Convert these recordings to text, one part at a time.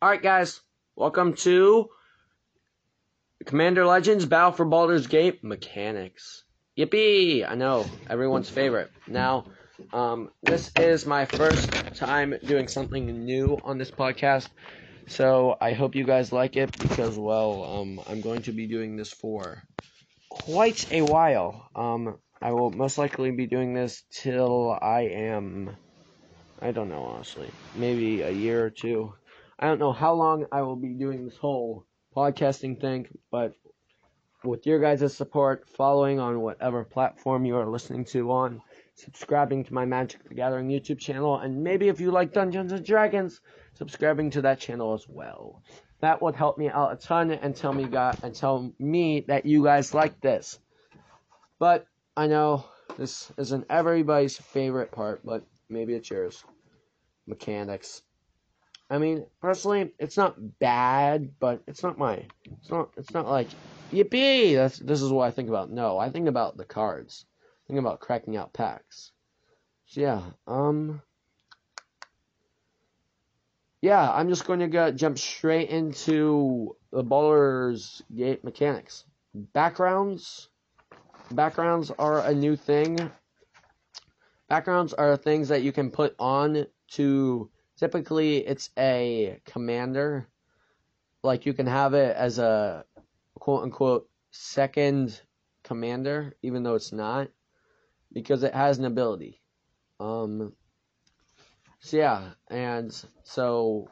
Alright, guys, welcome to Commander Legends Battle for Baldur's Gate Mechanics. Yippee! I know, everyone's favorite. Now, um, this is my first time doing something new on this podcast, so I hope you guys like it because, well, um, I'm going to be doing this for quite a while. Um, I will most likely be doing this till I am, I don't know, honestly, maybe a year or two. I don't know how long I will be doing this whole podcasting thing, but with your guys' support, following on whatever platform you are listening to on, subscribing to my Magic the Gathering YouTube channel, and maybe if you like Dungeons and Dragons, subscribing to that channel as well. That would help me out a ton and tell me God and tell me that you guys like this. But I know this isn't everybody's favorite part, but maybe it's yours. Mechanics. I mean, personally, it's not bad, but it's not my. It's not. It's not like yippee. That's this is what I think about. No, I think about the cards. I think about cracking out packs. So yeah, um, yeah, I'm just going to go jump straight into the Baldur's Gate mechanics. Backgrounds. Backgrounds are a new thing. Backgrounds are things that you can put on to typically it's a commander. Like you can have it as a quote unquote second commander, even though it's not, because it has an ability. Um, so yeah, and so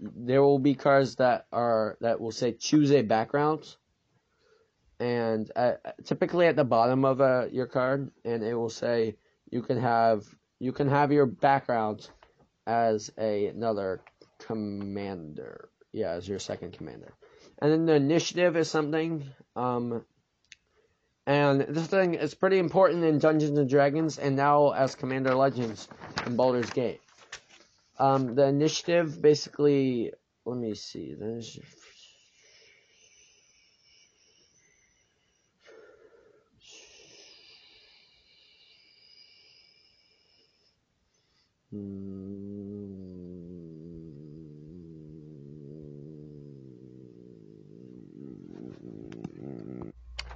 there will be cards that are that will say choose a background, and uh, typically at the bottom of uh, your card, and it will say you can have you can have your background as a, another commander. Yeah, as your second commander. And then the initiative is something. Um, and this thing is pretty important in Dungeons and Dragons, and now as Commander Legends in Baldur's Gate. Um, the initiative basically. Let me see. There's.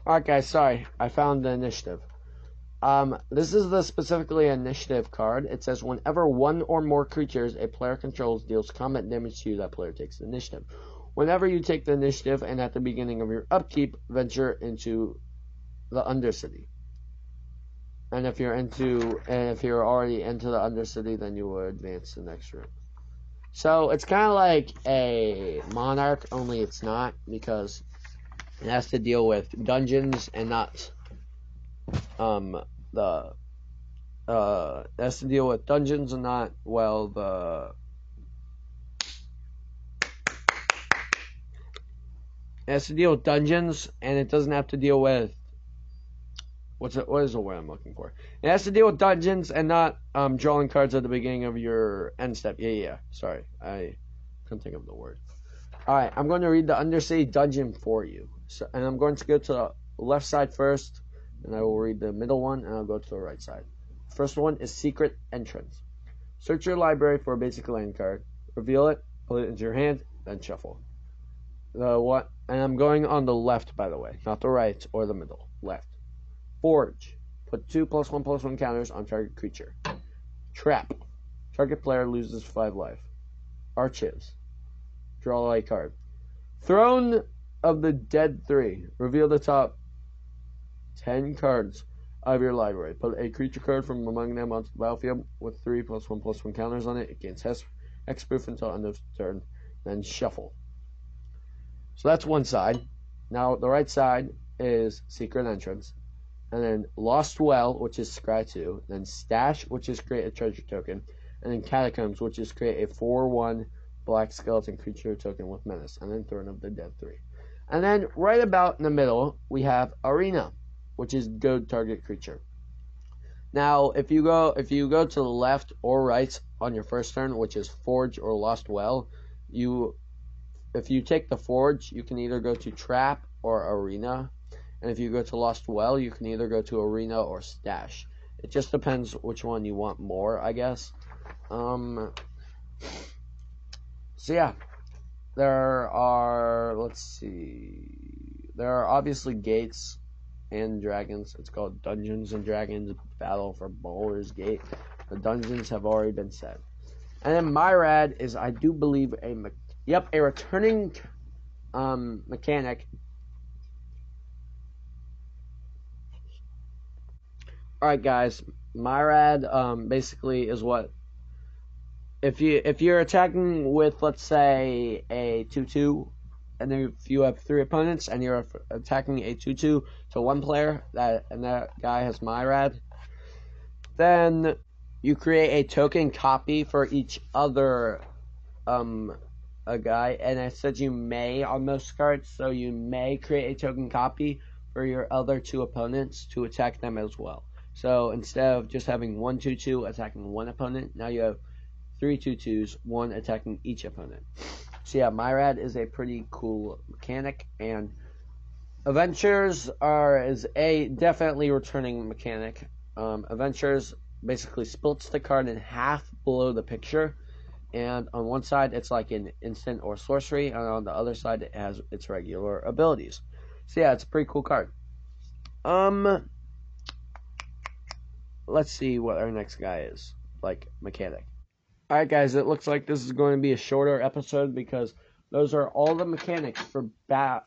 Alright guys, sorry. I found the initiative. Um, this is the specifically initiative card. It says whenever one or more creatures a player controls deals combat damage to you, that player takes the initiative. Whenever you take the initiative and at the beginning of your upkeep, venture into the Undercity. And if you're into and if you're already into the Undercity, then you will advance the next room. So it's kind of like a monarch, only it's not because it has to deal with dungeons and not um the uh it has to deal with dungeons and not well the it has to deal with dungeons and it doesn't have to deal with what's it what is the word I'm looking for? It has to deal with dungeons and not um drawing cards at the beginning of your end step. Yeah, yeah. Sorry. I couldn't think of the word. Alright, I'm going to read the Undercity dungeon for you. So, and I'm going to go to the left side first, and I will read the middle one, and I'll go to the right side. First one is Secret Entrance. Search your library for a basic land card, reveal it, put it into your hand, then shuffle. The what? And I'm going on the left, by the way, not the right or the middle. Left. Forge. Put two plus one plus one counters on target creature. Trap. Target player loses five life. Archives. Draw a card. Throne of the Dead 3. Reveal the top 10 cards of your library. Put a creature card from among them onto the battlefield with 3 plus 1 plus 1 counters on it. It gains hexproof until end of turn. Then shuffle. So that's one side. Now the right side is Secret Entrance. And then Lost Well, which is scry 2. Then Stash, which is create a treasure token. And then Catacombs, which is create a 4 1 black skeleton creature token with menace. And then Throne of the Dead 3. And then right about in the middle, we have Arena, which is goad target creature. Now, if you go if you go to the left or right on your first turn, which is Forge or Lost Well, you if you take the Forge, you can either go to Trap or Arena. And if you go to Lost Well, you can either go to Arena or Stash. It just depends which one you want more, I guess. Um, so yeah, there are let's see, there are obviously gates and dragons. It's called Dungeons and Dragons Battle for Baldur's Gate. The dungeons have already been set. And then Myriad is, I do believe, a me- yep, a returning um, mechanic. All right, guys. Myrad um, basically is what if you if you're attacking with let's say a two two, and then if you have three opponents and you're attacking a two two to one player that and that guy has Myriad, then you create a token copy for each other um a guy. And I said you may on most cards so you may create a token copy for your other two opponents to attack them as well. So instead of just having one two two attacking one opponent now you have three two twos one attacking each opponent so yeah myriad is a pretty cool mechanic and adventures are is a definitely returning mechanic um, adventures basically splits the card in half below the picture. And on one side, it's like an instant or sorcery, and on the other side, it has its regular abilities. So yeah, it's a pretty cool card. Um, let's see what our next guy is, like mechanic. All right, guys, it looks like this is going to be a shorter episode because those are all the mechanics for bat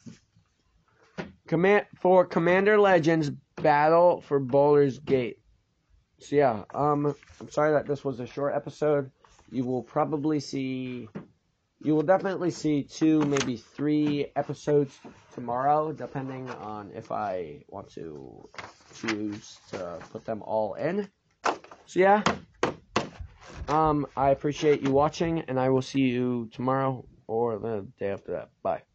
command for Commander Legends Battle for Baldur's Gate. So yeah, um, I'm sorry that this was a short episode. You will probably see, you will definitely see two, maybe three episodes tomorrow, depending on if I want to choose to put them all in. So yeah, um, I appreciate you watching, and I will see you tomorrow or the day after that. Bye.